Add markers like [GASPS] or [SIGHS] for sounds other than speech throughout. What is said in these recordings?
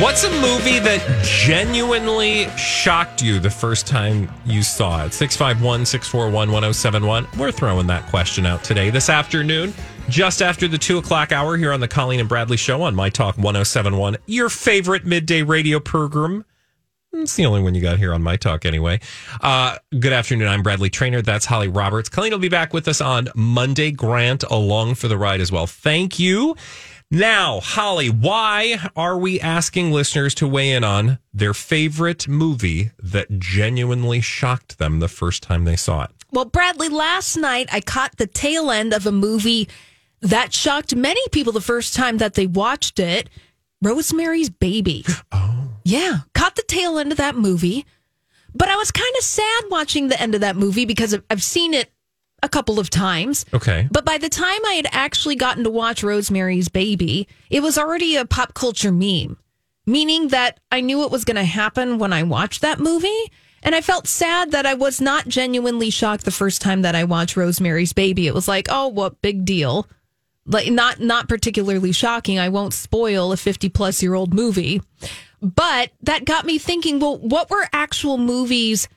What's a movie that genuinely shocked you the first time you saw it? 651 641 1071. We're throwing that question out today, this afternoon, just after the two o'clock hour here on the Colleen and Bradley Show on My Talk 1071, your favorite midday radio program. It's the only one you got here on My Talk, anyway. Uh, good afternoon. I'm Bradley Traynor. That's Holly Roberts. Colleen will be back with us on Monday. Grant along for the ride as well. Thank you. Now, Holly, why are we asking listeners to weigh in on their favorite movie that genuinely shocked them the first time they saw it? Well, Bradley, last night I caught the tail end of a movie that shocked many people the first time that they watched it Rosemary's Baby. [GASPS] Oh. Yeah, caught the tail end of that movie. But I was kind of sad watching the end of that movie because I've seen it a couple of times. Okay. But by the time I had actually gotten to watch Rosemary's Baby, it was already a pop culture meme, meaning that I knew it was going to happen when I watched that movie. And I felt sad that I was not genuinely shocked the first time that I watched Rosemary's Baby. It was like, oh, what big deal. Like not not particularly shocking. I won't spoil a 50 plus year old movie. But that got me thinking, well, what were actual movies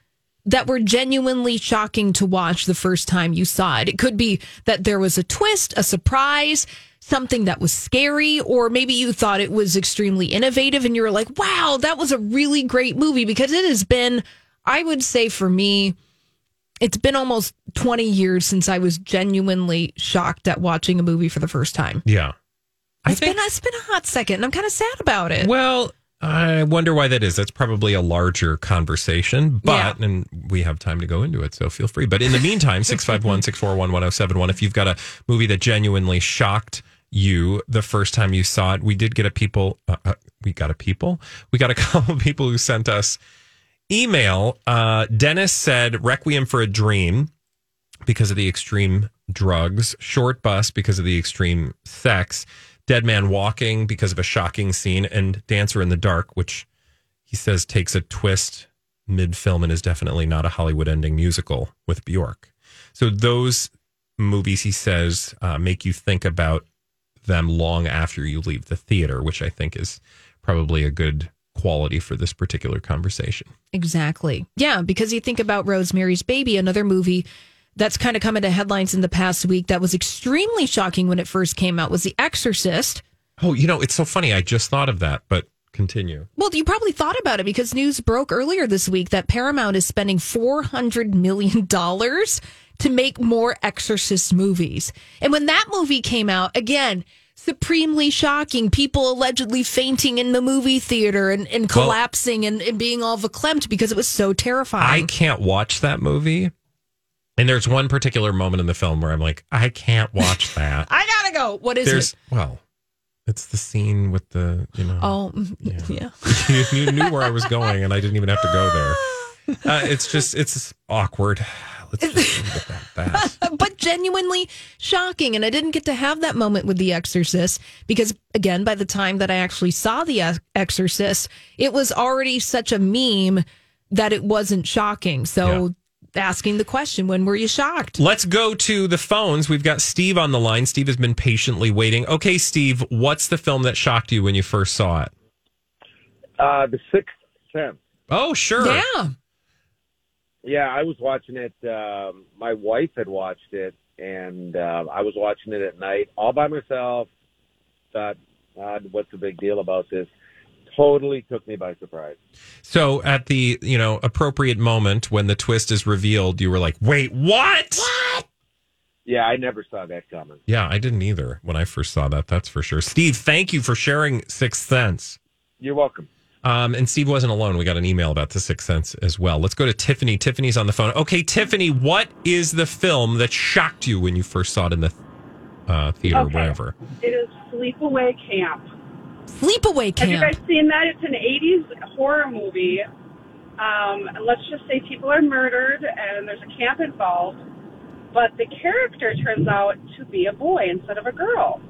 that were genuinely shocking to watch the first time you saw it? It could be that there was a twist, a surprise, something that was scary, or maybe you thought it was extremely innovative and you were like, wow, that was a really great movie because it has been, I would say for me, it's been almost 20 years since I was genuinely shocked at watching a movie for the first time. Yeah. I It's been it's been a hot second, and I'm kind of sad about it. Well, I wonder why that is. That's probably a larger conversation, but, Yeah. and we have time to go into it, so feel free. But in the meantime, [LAUGHS] 651 641 1071, if you've got a movie that genuinely shocked you the first time you saw it, we did get a people, uh, uh, we got a people, we got a [LAUGHS] couple of people who sent us email. Uh, Dennis said Requiem for a Dream because of the extreme drugs, Shortbus because of the extreme sex, Dead Man Walking because of a shocking scene, and Dancer in the Dark, which he says takes a twist mid film and is definitely not a Hollywood ending musical with Bjork. So those movies, he says, uh, make you think about them long after you leave the theater, which I think is probably a good quality for this particular conversation. Exactly. Yeah, because you think about Rosemary's Baby, another movie that's kind of come into headlines in the past week that was extremely shocking when it first came out was The Exorcist. Oh, you know, it's so funny. I just thought of that, but continue. Well, you probably thought about it because news broke earlier this week that Paramount is spending $400 million to make more Exorcist movies. And when that movie came out, again, supremely shocking. People allegedly fainting in the movie theater and, and Well- collapsing and, and being all verklempt because it was so terrifying. I can't watch that movie. And there's one particular moment in the film where I'm like, I can't watch [LAUGHS] that. I gotta go. What is there's it? well, it's the scene with the you know. Oh, mm, yeah. you, [LAUGHS] you knew where I was going, and I didn't even have to go there. [LAUGHS] Uh, it's just it's awkward. Let's just leave it at that. but genuinely shocking. And I didn't get to have that moment with The Exorcist because, again, by the time that I actually saw The Exorcist, it was already such a meme that it wasn't shocking. So, asking the question, when were you shocked? Let's go to the phones. We've got Steve on the line. Steve has been patiently waiting. Okay, Steve, what's the film that shocked you when you first saw it? Uh, the Sixth Sense. Oh, sure. Yeah. Yeah, I was watching it. Um, my wife had watched it, and uh, I was watching it at night all by myself. Thought, uh, what's the big deal about this? Totally took me by surprise. So at the you know appropriate moment when the twist is revealed, you were like, "Wait, what?" What? Yeah, I never saw that coming. Yeah, I didn't either when I first saw that. That's for sure. Steve, thank you for sharing Sixth Sense. You're welcome. Um, and Steve wasn't alone. We got an email about the Sixth Sense as well. Let's go to Tiffany. Tiffany's on the phone. Okay, Tiffany, what is the film that shocked you when you first saw it in the uh, theater, Okay. wherever? It is Sleepaway Camp. Sleepaway Camp. Have you guys seen that? It's an 80s horror movie. Um, let's just say people are murdered and there's a camp involved, but the character turns out to be a boy instead of a girl.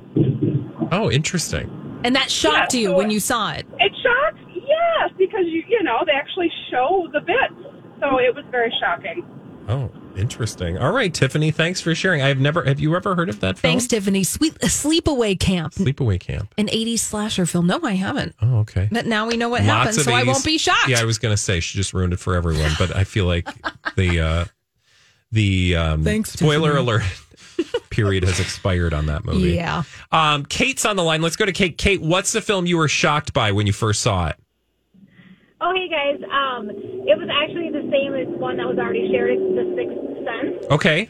Oh, interesting. And that shocked Yeah, you so- when you saw it. It shocked? Yes, because you you know they actually show the bits, so it was very shocking. Oh, interesting. All right, Tiffany, thanks for sharing. I've never. Have you ever heard of that film? Thanks, Tiffany. Sweet Sleepaway Camp, Sleepaway Camp. an 80s slasher film. No, I haven't. Oh, okay. But now we know what Lots happens, of so I won't be shocked. Yeah, I was going to say she just ruined it for everyone, but I feel like the uh, the um, Thanks, spoiler Tiffany. alert period has expired on that movie. Yeah. Um, Kate's on the line. Let's go to Kate. Kate, what's the film you were shocked by when you first saw it? Oh, hey guys. Um, it was actually the same as one that was already shared, it's The Sixth Sense. Okay.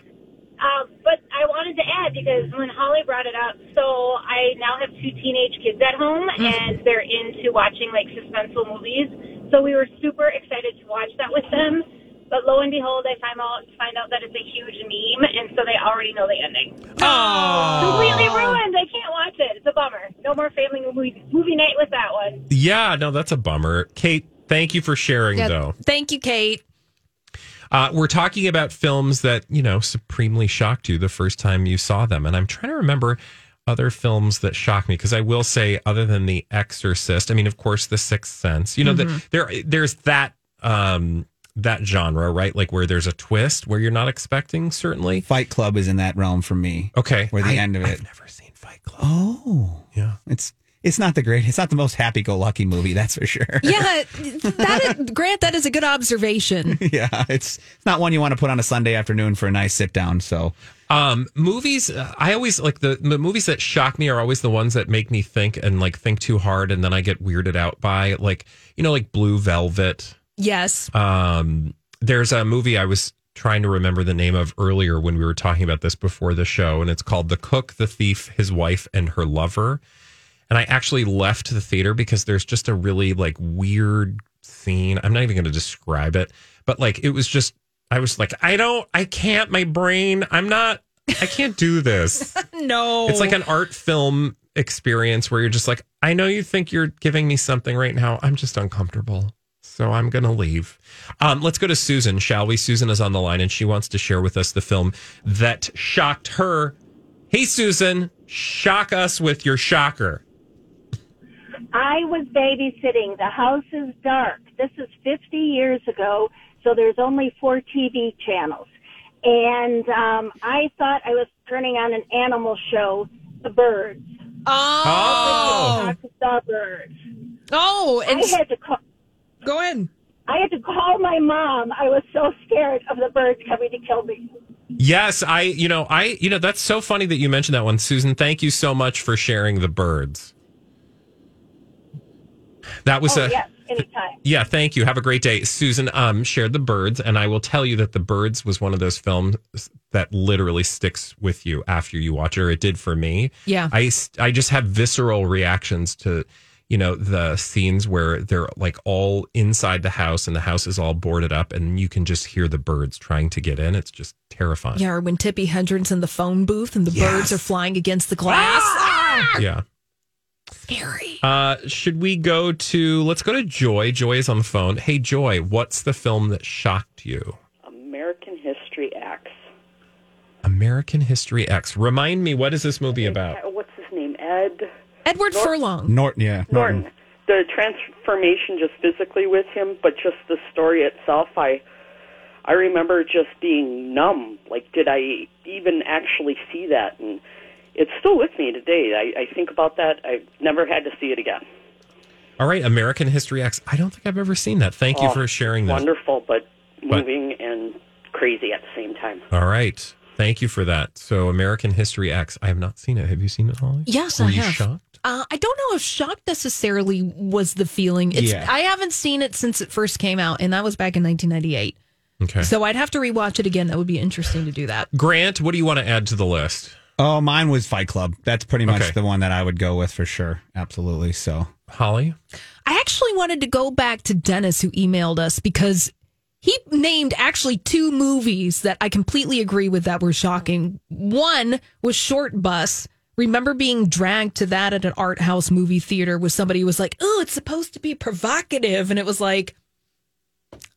Um, but I wanted to add because when Holly brought it up, so I now have two teenage kids at home, and they're into watching like suspenseful movies. So we were super excited to watch that with them. But lo and behold, I find out find out that it's a huge meme, and so they already know the ending. Oh, completely ruined. I can't watch it. It's a bummer. No more family movie movie night with that one. Yeah, no, that's a bummer. Kate, thank you for sharing, Yeah. though. Thank you, Kate. Uh, we're talking about films that, you know, supremely shocked you the first time you saw them. And I'm trying to remember other films that shocked me because I will say, other than The Exorcist, I mean, of course, The Sixth Sense, you know, Mm-hmm. the, there, there's that, um, that genre, right? Like where there's a twist where you're not expecting, certainly. Fight Club is in that realm for me. Okay. Where the I- end of it. I've never seen Fight Club. Oh, Yeah. it's it's not the great. It's not the most happy-go-lucky movie. That's for sure. Yeah, [LAUGHS] that is, Grant, that is a good observation. yeah. It's it's not one you want to put on a Sunday afternoon for a nice sit down. So Um, movies, uh, I always like the, the movies that shock me are always the ones that make me think and like think too hard, and then I get weirded out by like you know like Blue Velvet. Yes. Um, there's a movie I was trying to remember the name of earlier when we were talking about this before the show, and it's called The Cook, the Thief, His Wife, and Her Lover. And I actually left the theater because there's just a really like weird scene. I'm not even going to describe it, but like it was just, I was like, I don't, I can't, my brain, I'm not, I can't do this. [LAUGHS] No. It's like an art film experience where you're just like, I know you think you're giving me something right now. I'm just uncomfortable. So I'm going to leave. Um, let's go to Susan, shall we? Susan is on the line and she wants to share with us the film that shocked her. Hey, Susan, shock us with your shocker. I was babysitting. The house is dark. This is 50 years ago, so there's only four TV channels. And um, I thought I was turning on an animal show, The Birds. oh. The Birds. Oh, and I had to call. go in. I had to call my mom. I was so scared of the birds coming to kill me. Yes, I, you know, I, you know, that's so funny that you mentioned that one, Susan. Thank you so much for sharing the birds. That was Oh, a, yes, anytime. [LAUGHS] Yeah, thank you. Have a great day. Susan um, shared The Birds, and I will tell you that The Birds was one of those films that literally sticks with you after you watch it, or it did for me. Yeah. I, I just have visceral reactions to, you know, the scenes where they're like all inside the house and the house is all boarded up and you can just hear the birds trying to get in. It's just terrifying. Yeah, or when Tippi Hedren's in the phone booth and the birds are flying against the glass. Ah! Yeah. Scary. Uh, should we go to, let's go to Joy. Joy is on the phone. Hey, Joy, what's the film that shocked you? American History X. American History X. Remind me, what is this movie about? What's his name? Ed Edward Furlong. Norton, yeah, Norton. The transformation just physically with him, but just the story itself, I I remember just being numb. Like, did I even actually see that? And it's still with me today. I, I think about that. I've never had to see it again. All right, American History X. I don't think I've ever seen that. Thank you Oh, for sharing that. Wonderful, but But- moving and crazy at the same time. All right. Thank you for that. So, American History X. I have not seen it. Have you seen it, Holly? Yes, Were I you have. shocked? Uh, I don't know if shocked necessarily was the feeling. It's Yeah. I haven't seen it since it first came out, and that was back in 1998. Okay. So I'd have to rewatch it again. That would be interesting to do that. Grant, what do you want to add to the list? Oh, mine was Fight Club. That's pretty much Okay. the one that I would go with for sure. Absolutely. So, Holly? I actually wanted to go back to Dennis who emailed us because he named actually two movies that I completely agree with that were shocking. One was Shortbus. Remember being dragged to that at an art house movie theater with somebody who was like, "Oh, it's supposed to be provocative," and it was like,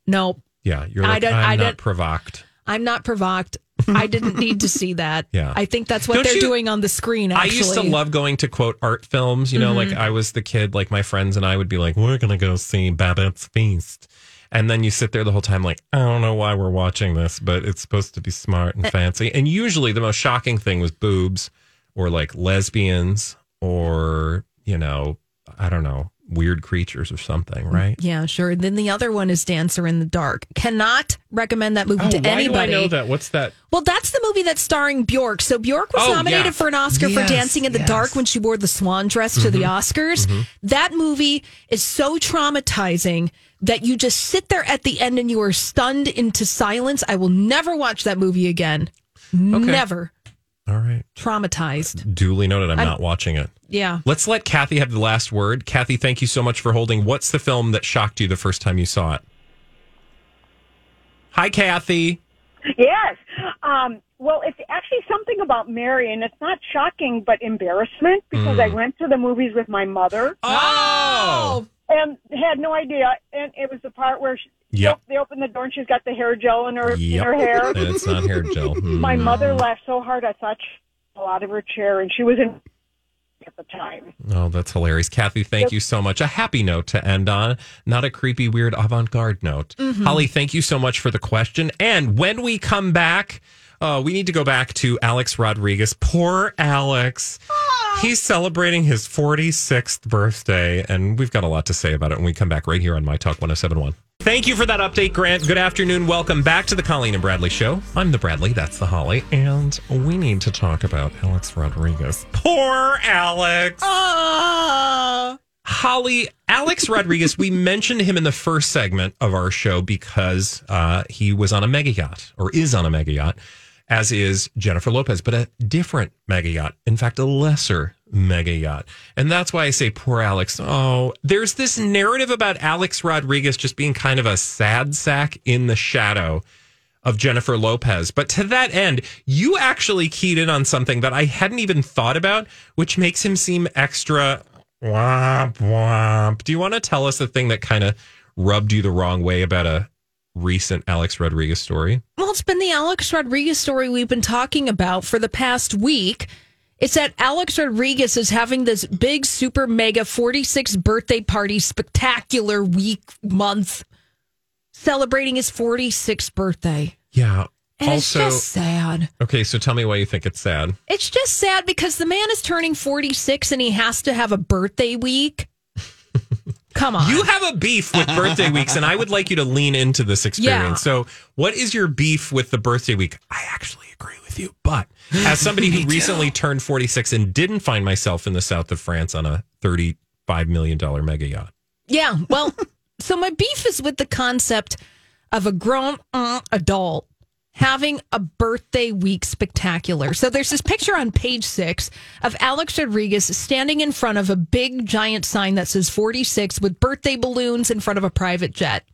"No, Yeah, you're I don't- I'm I not don't- provoked. I'm not provoked. I didn't need to see that." [LAUGHS] Yeah. I think that's what Don't they're you- doing on the screen. Actually. I used to love going to quote art films. You know, Mhm. like I was the kid, like my friends and I would be like, we're going to go see Babette's Feast. And then you sit there the whole time, like, I don't know why we're watching this, but it's supposed to be smart and fancy. And usually the most shocking thing was boobs or like lesbians or, you know, I don't know, weird creatures or something, right? Yeah, sure. Then the other one is Dancer in the Dark. Cannot recommend that movie Oh, to why anybody. do I know that? What's that? Well, that's the movie that's starring Bjork. So Bjork was Oh, nominated yeah. for an Oscar for Dancing in the yes. Dark when she wore the swan dress to the Mhm. Oscars. Mhm. That movie is so traumatizing that you just sit there at the end and you are stunned into silence. I will never watch that movie again. Never. All right. Traumatized. Duly noted. I'm, I'm- not watching it. Yeah. Let's let Kathy have the last word. Kathy, thank you so much for holding. What's the film that shocked you the first time you saw it? Hi, Kathy. Yes. Um, well, it's actually something about Mary, and it's not shocking, but embarrassment because Mm. I went to the movies with my mother. Oh. And had no idea. And it was the part where she, Yep. they open the door and she's got the hair gel in her, in her hair. And it's not hair gel. [LAUGHS] My Mm. mother laughed so hard I thought she fell out of her chair, and she was in at the time. Oh, that's hilarious. Kathy, thank you so much. A happy note to end on, not a creepy, weird avant garde note. Mhm. Holly, thank you so much for the question. And when we come back, uh, we need to go back to Alex Rodriguez. Poor Alex. He's celebrating his 46th birthday, and we've got a lot to say about it when we come back right here on My Talk 1071. Thank you for that update, Grant. Good afternoon. Welcome back to the Colleen and Bradley Show. I'm the Bradley, that's the Holly, and we need to talk about Alex Rodriguez. Poor Alex. Holly, Alex Rodriguez, we mentioned him in the first segment of our show because uh, he was on a mega yacht or is on a mega yacht, as is Jennifer Lopez, but a different mega yacht. In fact, a lesser mega yacht. And that's why I say poor Alex. Oh, there's this narrative about Alex Rodriguez just being kind of a sad sack in the shadow of Jennifer Lopez. But to that end, you actually keyed in on something that I hadn't even thought about, which makes him seem extra womp womp. Do you want to tell us the thing that kind of rubbed you the wrong way about a recent Alex Rodriguez story? Well, it's been the Alex Rodriguez story we've been talking about for the past week. It's that Alex Rodriguez is having this big, super mega 46th birthday party, spectacular week, month, celebrating his 46th birthday. Yeah. And also, it's just sad. okay, so tell me why you think it's sad. It's just sad because the man is turning 46 and he has to have a birthday week. Come on. You have a beef with birthday weeks, and I would like you to lean into this experience. Yeah. So, what is your beef with the birthday week? I actually agree with you, but as somebody [LAUGHS] who recently turned 46 and didn't find myself in the south of France on a $35 million mega yacht. Yeah. Well, so my beef is with the concept of a grown uh, adult having a birthday week spectacular. So there's this picture on page six of Alex Rodriguez standing in front of a big giant sign that says 46 with birthday balloons in front of a private jet.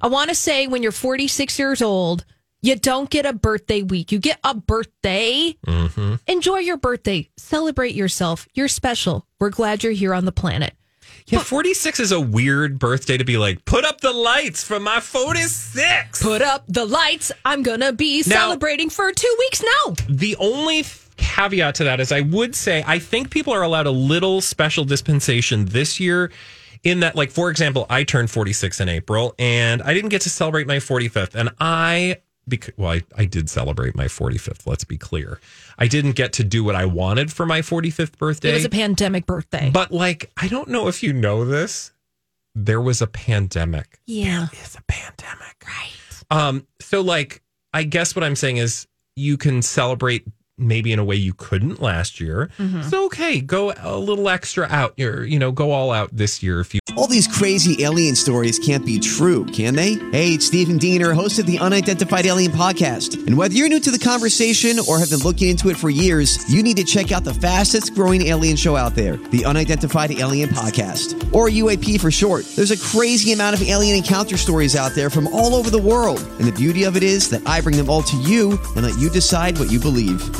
I want to say when you're 46 years old, you don't get a birthday week. You get a birthday. Mm-hmm. Enjoy your birthday. Celebrate yourself. You're special. We're glad you're here on the planet. Yeah, 46 is a weird birthday to be like, put up the lights for my 46. Put up the lights. I'm going to be Now- celebrating for two weeks now. The only caveat to that is I would say I think people are allowed a little special dispensation this year in that like for example I turned 46 in April and I didn't get to celebrate my 45th and I because well I, I did celebrate my 45th let's be clear I didn't get to do what I wanted for my 45th birthday It was a pandemic birthday. but like I don't know if you know this there was a pandemic yeah. There is a pandemic. Right. Um, so like I guess what I'm saying is you can celebrate maybe in a way you couldn't last year. Mm-hmm. So okay, go a little extra out. You're, you know, go all out this year if you All these crazy alien stories can't be true, can they? Hey, it's Stephen Diener, host of the Unidentified Alien Podcast. And whether you're new to the conversation or have been looking into it for years, you need to check out the fastest growing alien show out there, the Unidentified Alien Podcast, or UAP for short. There's a crazy amount of alien encounter stories out there from all over the world. And the beauty of it is that I bring them all to you and let you decide what you believe.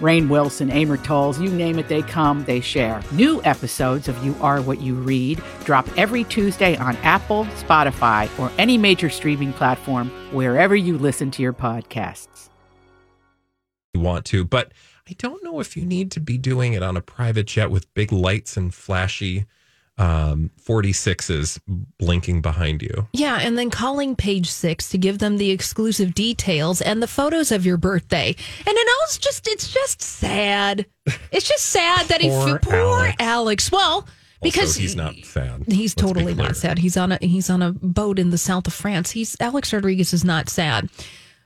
Rainn Wilson, Amor Towles, you name it, they come, they share. New episodes of You Are What You Read drop every Tuesday on Apple, Spotify, or any major streaming platform wherever you listen to your podcasts. You want to, but I don't know if you need to be doing it on a private jet with big lights and flashy um 46s blinking behind you. Yeah, and then calling page six to give them the exclusive details and the photos of your birthday. And it all is just it's just sad. It's just sad that he Poor poor Alex. Alex. Well, because also, he's not sad. He's Let's totally not sad. He's on a he's on a boat in the south of France. He's Alex Rodriguez is not sad.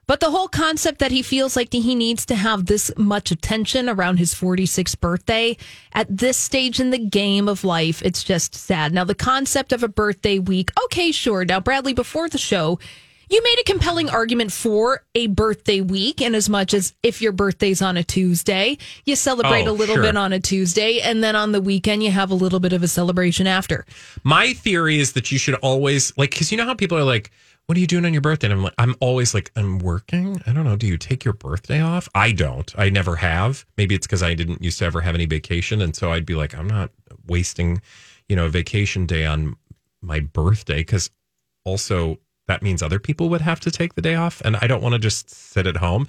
But the whole concept that he feels like he needs to have this much attention around his 46th birthday at this stage in the game of life, it's just sad. Now, the concept of a birthday week, okay, sure. Now, Bradley, before the show, you made a compelling argument for a birthday week, in as much as if your birthday's on a Tuesday, you celebrate Oh, a little sure. bit on a Tuesday, and then on the weekend, you have a little bit of a celebration after. My theory is that you should always like because you know how people are like, "What are you doing on your birthday?" And I'm like, I'm always like, I'm working. I don't know. Do you take your birthday off? I don't. I never have. Maybe it's because I didn't used to ever have any vacation, and so I'd be like, I'm not wasting, you know, a vacation day on my birthday because also that means other people would have to take the day off, and I don't want to just sit at home.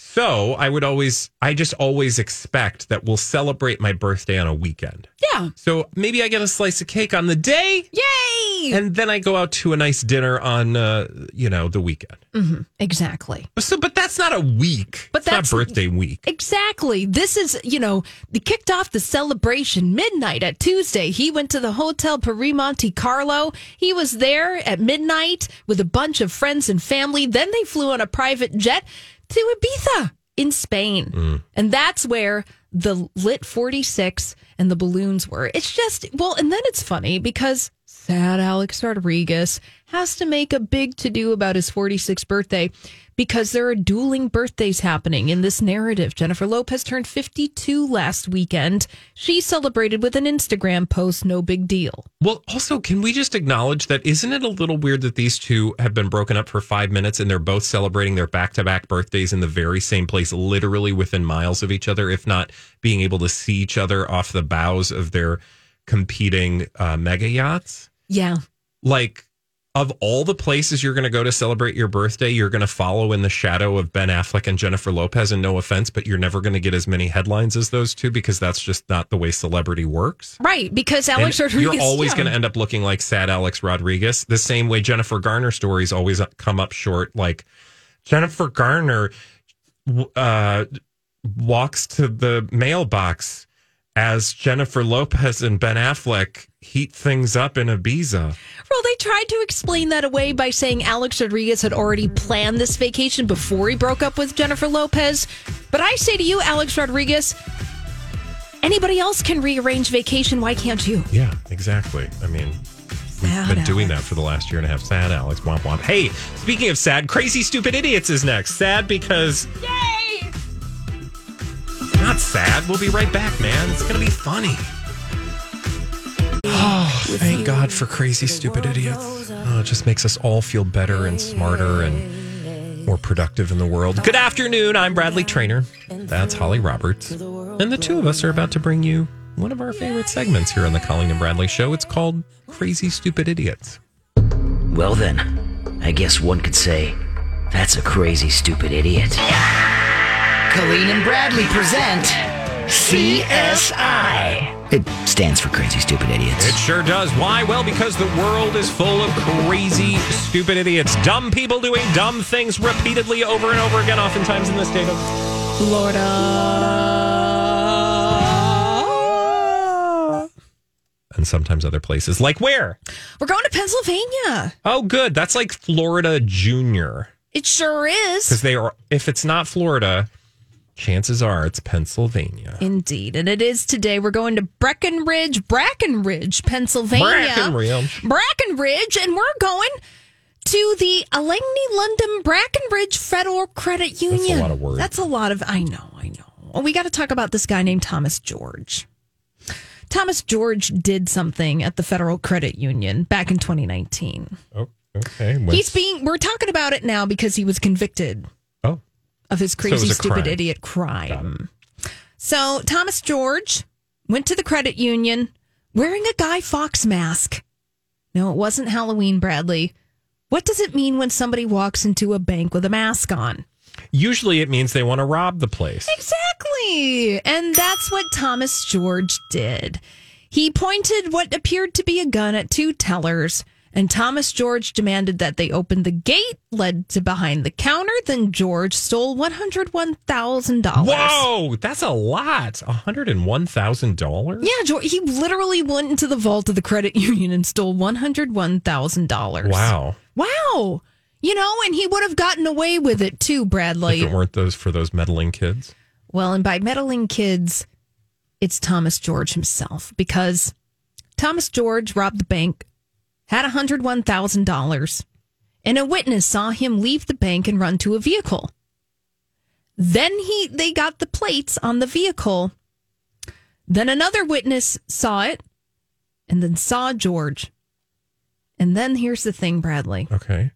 So I would always, I just always expect that we'll celebrate my birthday on a weekend. Yeah. So maybe I get a slice of cake on the day. Yay! And then I go out to a nice dinner on, uh, you know, the weekend. hmm exactly. So, but that's not a week. But It's not that's- birthday week. Exactly. This is, you know, they kicked off the celebration midnight at Tuesday. He went to the Hotel Paris Monte Carlo. He was there at midnight with a bunch of friends and family. Then they flew on a private jet to Ibiza in Spain. And that's where the lit 46 and the balloons were. It's just, well, and then it's funny because sad Alex Rodriguez has to make a big to do about his 46th birthday because there are dueling birthdays happening in this narrative. Jennifer Lopez turned 52 last weekend. She celebrated with an Instagram post, no big deal. Well, also, can we just acknowledge that isn't it a little weird that these two have been broken up for five minutes and they're both celebrating their back to back birthdays in the very same place, literally within miles of each other, if not being able to see each other off the bows of their competing uh, mega yachts? Yeah. like of all the places you're going to go to celebrate your birthday, you're going to follow in the shadow of Ben Affleck and Jennifer Lopez. And no offense, but you're never going to get as many headlines as those two because that's just not the way celebrity works. Right. Because Alex And Rodriguez. you're always yeah. going to end up looking like sad Alex Rodriguez, the same way Jennifer Garner stories always come up short. Like Jennifer Garner uh, walks to the mailbox as Jennifer Lopez and Ben Affleck heat things up in Ibiza. Well, they tried to explain that away by saying Alex Rodriguez had already planned this vacation before he broke up with Jennifer Lopez. But I say to you, Alex Rodriguez, anybody else can rearrange vacation. Why can't you? Yeah, exactly. I mean, we've Sad been doing that for the last year and a half. Sad Alex, womp womp. Hey, speaking of sad, Crazy Stupid Idiots is next. Sad because. Yay! Not sad. We'll be right back, man. It's going to be funny. Oh, [SIGHS] thank God for Crazy Stupid Idiots. Oh, it just makes us all feel better and smarter and more productive in the world. Good afternoon. I'm Bradley Traynor. That's Holly Roberts. And the two of us are about to bring you one of our favorite segments here on the Colleen and Bradley Show. It's called Crazy Stupid Idiots. Well, then, I guess one could say that's a crazy, stupid idiot. Colleen and Bradley present CSI It stands for Crazy Stupid Idiots. It sure does. Why? Well, because the world is full of crazy, stupid idiots. Dumb people doing dumb things repeatedly over and over again, oftentimes in the state of Florida. And sometimes other places. Like where? We're going to Pennsylvania. Oh, good. That's like Florida Junior. It sure is. Because they are, if it's not Florida, chances are it's Pennsylvania. Indeed. And it is today. We're going to Breckenridge, Brackenridge, Pennsylvania. Brackenridge. Brackenridge. And we're going to the Allegheny Ludlum Brackenridge Federal Credit Union. A lot of words. That's a lot of, I know, I know. Well, we got to talk about this guy named Thomas George. Thomas George did something at the Federal Credit Union back in 2019. Oh, okay. He's being, we're talking about it now because he was convicted. Of his crazy, a stupid crime. idiot crime. So Thomas George went to the credit union wearing a Guy Fawkes mask. No, it wasn't Halloween, Bradley. What does it mean when somebody walks into a bank with a mask on? Usually it means they want to rob the place. Exactly. And that's what Thomas George did. He pointed what appeared to be a gun at two tellers, and Thomas George demanded that they open the gate, led to behind the counter. Then George stole $101,000. Whoa, that's a lot. $101,000? Yeah, George, he literally went into the vault of the credit [LAUGHS] union and stole $101,000. Wow. Wow. You know, and he would have gotten away with it too, Bradley. If it weren't those for those meddling kids. Well, and by meddling kids, it's Thomas George himself because Thomas George robbed the bank, had $101,000, and a witness saw him leave the bank and run to a vehicle. Then he they got the plates on the vehicle. Then another witness saw it and then saw George. And then here's the thing, Bradley. Okay.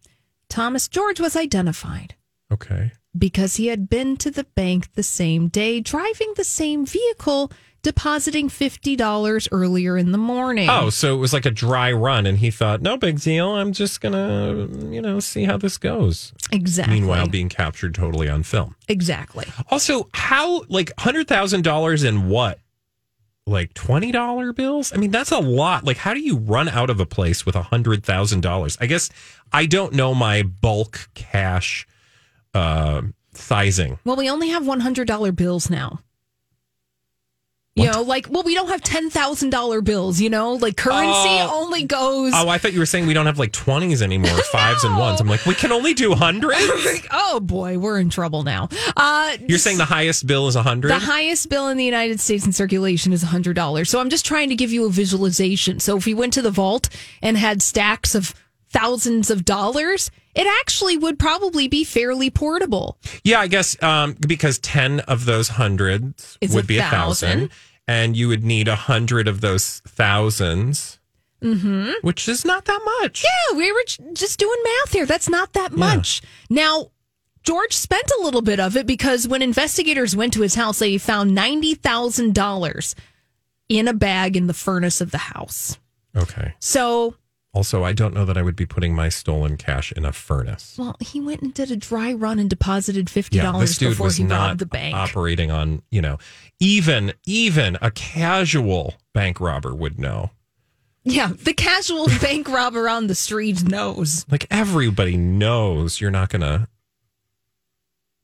Thomas George was identified Okay. because he had been to the bank the same day, driving the same vehicle, depositing $50 earlier in the morning. Oh, so it was like a dry run, and he thought, no big deal. I'm just going to, you know, see how this goes. exactly. Meanwhile, being captured totally on film. exactly. Also, how, like, $100,000 in what? Like $20 bills? I mean, that's a lot. Like, how do you run out of a place with $100,000? I guess I don't know my bulk cash uh, sizing. Well, we only have $100 bills now. You know, like, well, we don't have $10,000 bills, you know, like currency Oh. only goes. Oh, I thought you were saying we don't have like 20s anymore, [LAUGHS] fives and ones. I'm like, we can only do hundreds? [LAUGHS] oh boy, we're in trouble now. Uh, You're saying the highest bill is 100? The highest bill in the United States in circulation is $100. So I'm just trying to give you a visualization. So if we went to the vault and had stacks of thousands of dollars, it actually would probably be fairly portable. Yeah, I guess um, because 10 of those hundreds would a be a thousand. and you would need a hundred of those thousands, Mm-hmm. which is not that much. Yeah, we were just doing math here. That's not that much. Now, George spent a little bit of it because when investigators went to his house, they found $90,000 in a bag in the furnace of the house. Okay. So Also, I don't know that I would be putting my stolen cash in a furnace. Well, he went and did a dry run and deposited fifty dollars dude before he not robbed the bank. operating on, you know, even even a casual bank robber would know. yeah, the casual [LAUGHS] bank robber on the street knows. Like everybody knows you're not going to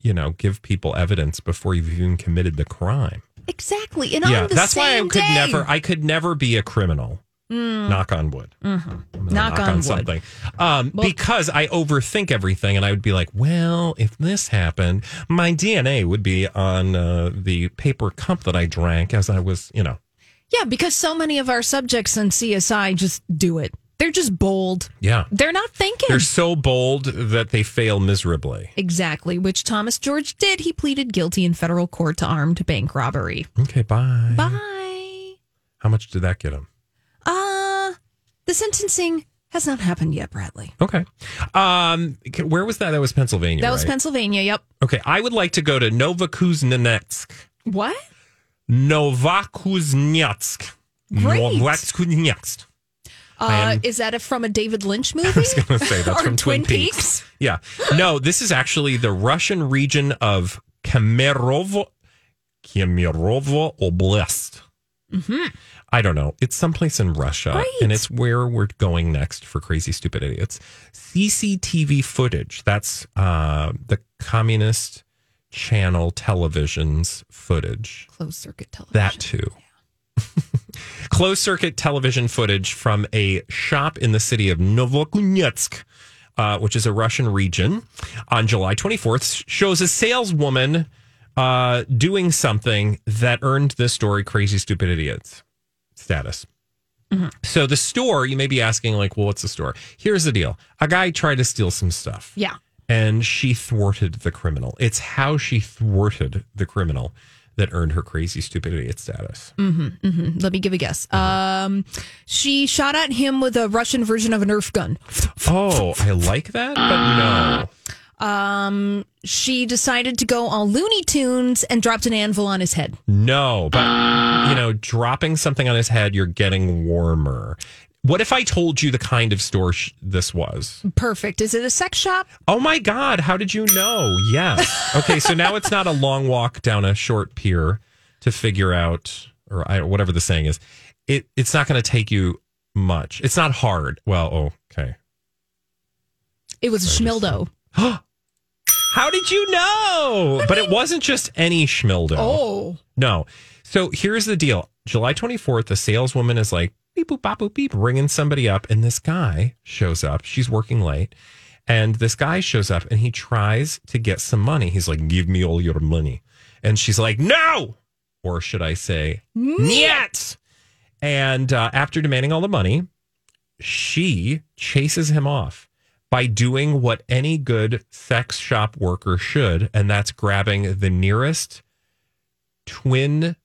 you know, give people evidence before you've even committed the crime. Exactly, and yeah, that's why I could day. never I could never be a criminal. Mm. Knock on wood. Mhm. I'm Knock, on, wood. something. Um, Well- because I overthink everything, and I would be like, "Well, if this happened, my DNA would be on uh, the paper cup that I drank as I was, you know." Yeah, because so many of our subjects in CSI just do it. They're just bold. Yeah, They're not thinking. they're so bold that they fail miserably. Exactly, which Thomas George did. He pleaded guilty in federal court to armed bank robbery. Okay, bye. Bye. How much did that get him? The sentencing has not happened yet, Bradley. Okay. Um, where was that? That was Pennsylvania. That was right? Pennsylvania. Yep. Okay, I would like to go to Novokuznetsk. What? Novokuznetsk. Great. Novokuznetsk. Uh, am- is that a, from a David Lynch movie? [LAUGHS] I was going to say that's from Twin, Twin Peaks. Peaks? Yeah. No, this is actually the Russian region of Kemerovo, Kemerovo Oblast. hmm I don't know. It's someplace in Russia, Right. and it's where we're going next for crazy stupid idiots. CCTV footage. That's uh, the communist channel television's footage. Closed circuit television. That too. [LAUGHS] Closed circuit television footage from a shop in the city of Novokuznetsk, uh, which is a Russian region, on July 24th shows a saleswoman uh, doing something that earned this story crazy stupid idiots status. So the store, you may be asking, like, well, what's the store? Here's the deal: a guy tried to steal some stuff Yeah. and she thwarted the criminal. It's how she thwarted the criminal that earned her crazy stupid idiot status. hmm hmm Let me give a guess. Um, she shot at him with a Russian version of a Nerf gun. Oh, I like that, but no. Um, she decided to go all Looney Tunes and dropped an anvil on his head. No, but you know, dropping something on his head, you're getting warmer. What if I told you the kind of store sh- this was? Perfect. Is it a sex shop? Oh my God, how did you know? Yes. Okay, so now it's not a long walk down a short pier to figure out, or I, whatever the saying is. It It's not going to take you much. It's not hard. Well, okay. It was a schmildo. [GASPS] [GASPS] How did you know? but it wasn't just any schmildo. Oh. No. So here's the deal. July 24th, the saleswoman is like, beep, boop, bop, boop, beep, ringing somebody up. And this guy shows up. She's working late. And this guy shows up and he tries to get some money. He's like, give me all your money. And she's like, no. Or should I say, niet. And uh, after demanding all the money, she chases him off by doing what any good sex shop worker should, and that's grabbing the nearest twin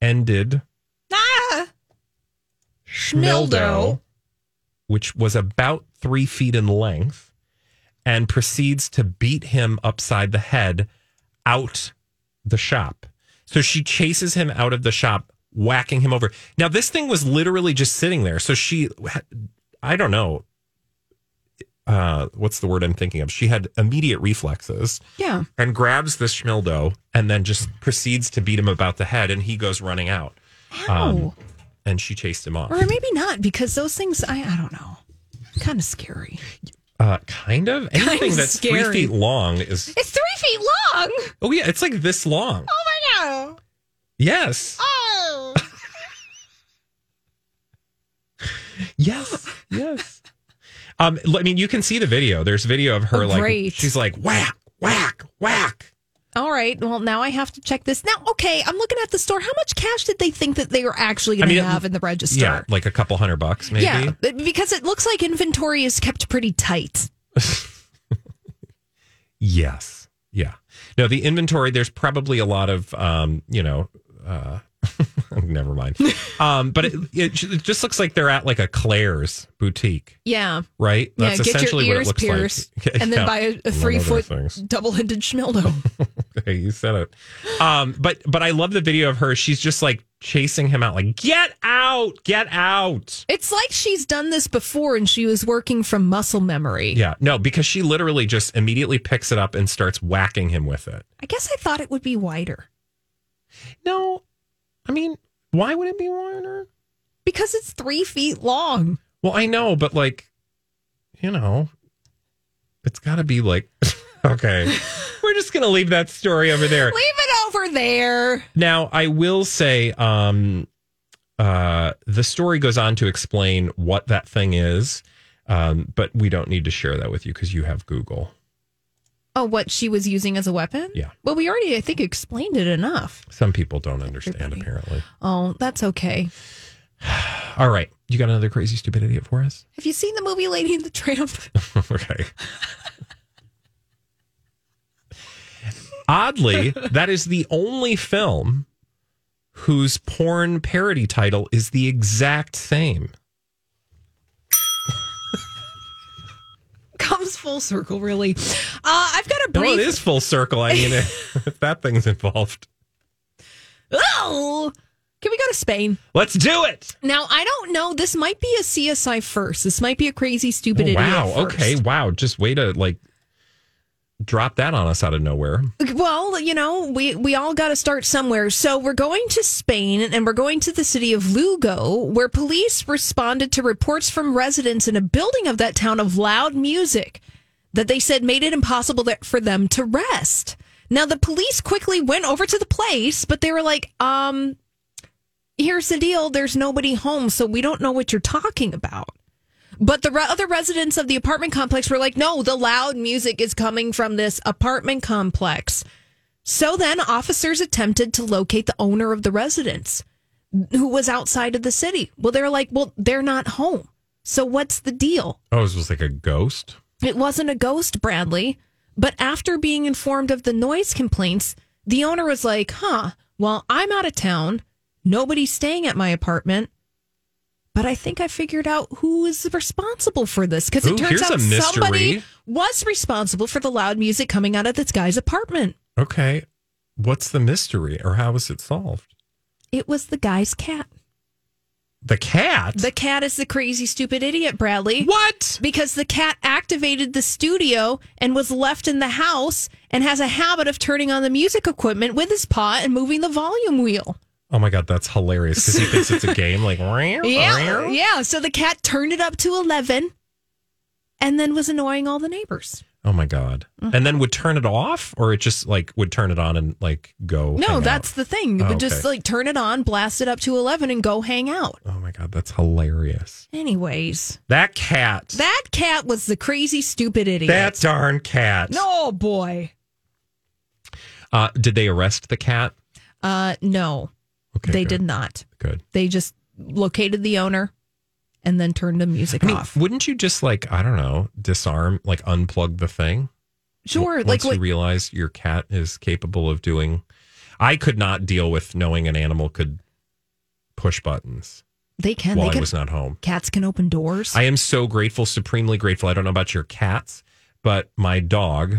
ended Ah! schmildo, which was about three feet in length, and proceeds to beat him upside the head out the shop. So she chases him out of the shop, whacking him over. Now, this thing was literally just sitting there. So she, I don't know, uh, what's the word I'm thinking of? She had immediate reflexes Yeah. and grabs this schmildo and then just proceeds to beat him about the head, and he goes running out. Ow. and she chased him off. Or maybe not, because those things, I, I don't know. Kind of scary. Uh, kind of. Anything Kinda that's three feet long is. It's three feet long. Oh yeah, it's like this long. Oh my God. Yes. Oh. [LAUGHS] Yes. Yes. Um, I mean, you can see the video. There's video of her Oh, like great. she's like whack, whack, whack. All right. Well, now I have to check this. Now, okay, I'm looking at the store. How much cash did they think that they were actually going I to have in the register? Yeah, like a couple hundred bucks, maybe. Yeah, because it looks like inventory is kept pretty tight. [LAUGHS] Yes. Yeah. No, the inventory. There's probably a lot of, um, you know, uh, [LAUGHS] never mind. Um, but it, it it just looks like they're at like a Claire's boutique, Yeah. right? yeah, get your ears pierced [LAUGHS] and then Yeah. buy a, a three foot [LAUGHS] double ended schmildo. hey, you said it. Um, but but I love the video of her. She's just like chasing him out, like get out, get out. it's like she's done this before and she was working from muscle memory. Yeah, no, because she literally just immediately picks it up and starts whacking him with it. I guess I thought it would be wider No, I mean, why would it be wider? because it's three feet long. Well, I know, but like, you know, it's got to be like, [LAUGHS] okay, we're just gonna leave that story over there. Leave it over there. Now, I will say, um, uh, the story goes on to explain what that thing is, um, but we don't need to share that with you because you have Google. Oh, what she was using as a weapon? Yeah. Well, we already, I think, explained it enough. Some people don't understand, apparently. Oh, that's okay. [SIGHS] All right, you got another crazy stupid idiot for us? Have you seen the movie Lady and the Tramp? [LAUGHS] okay. Oddly, that is the only film whose porn parody title is the exact same. Comes full circle, really. Uh, I've got a No, brief. it is full circle. I mean, [LAUGHS] if that thing's involved. Oh, can we go to Spain? Let's do it. Now, I don't know. This might be a CSI first. This might be a crazy, stupid Oh, idiot. wow. Okay. Wow. Just way to like drop that on us out of nowhere. Well, you know, we, we all got to start somewhere. So we're going to Spain and we're going to the city of Lugo, where police responded to reports from residents in a building of that town of loud music that they said made it impossible for them to rest. Now, the police quickly went over to the place, but they were like, um, here's the deal there's nobody home, so we don't know what you're talking about. But the re- other residents of the apartment complex were like, no, the loud music is coming from this apartment complex. So then officers attempted to locate the owner of the residence who was outside of the city. Well, they're like, well, they're not home. So what's the deal? Oh, it was like a ghost. It wasn't a ghost, Bradley. But after being informed of the noise complaints, the owner was like, huh, well, I'm out of town. Nobody's staying at my apartment. But I think I figured out who is responsible for this because Ooh, it turns here's out mystery. somebody was responsible for the loud music coming out of this guy's apartment. Okay. What's the mystery or how was it solved? It was the guy's cat. The cat? The cat is the crazy, stupid idiot, Bradley. What? Because the cat activated the studio and was left in the house and has a habit of turning on the music equipment with his paw and moving the volume wheel. Oh my god, that's hilarious because he thinks it's a game. Like, [LAUGHS] Yeah. Yeah. So the cat turned it up to 11 and then was annoying all the neighbors. Oh my god! Mm-hmm. And then would turn it off, or it just like would turn it on and like go. No, hang out? that's the thing. You Oh, would just like turn it on, blast it up to 11 and go hang out. Oh my god, that's hilarious. Anyways, That cat. that cat was the crazy, stupid idiot. That darn cat. No, boy. Uh, did they arrest the cat? Uh, no, Okay, they good. did not. Good. They just located the owner and then turned the music I mean, off. wouldn't you just like I don't know, disarm, like unplug the thing? Sure, like once what- you realize your cat is capable of doing. I could not deal with knowing an animal could push buttons They can. while they I was not home. Cats can open doors. I am so grateful, supremely grateful. I don't know about your cats, but my dog,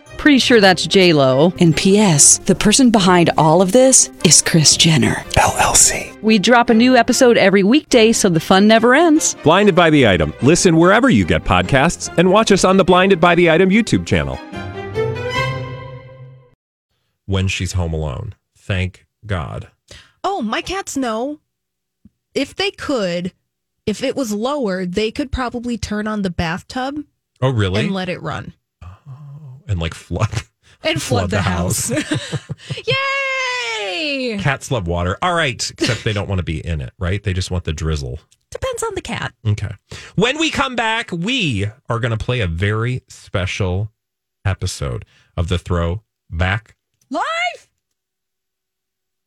Pretty sure that's J Lo. And P.S. The person behind all of this is Kris Jenner LLC. We drop a new episode every weekday, so the fun never ends. Blinded by the item. Listen wherever you get podcasts, and watch us on the Blinded by the Item YouTube channel. When she's home alone, thank God. oh, my cats know. If they could, if it was lower, they could probably turn on the bathtub Oh, really? and let it run and like flood [LAUGHS] and flood, the, house. [LAUGHS] Yay! Cats love water. All right, except they don't want to be in it, right? They just want the drizzle. Depends on the cat. Okay. When we come back, we are going to play a very special episode of the Throwback Live!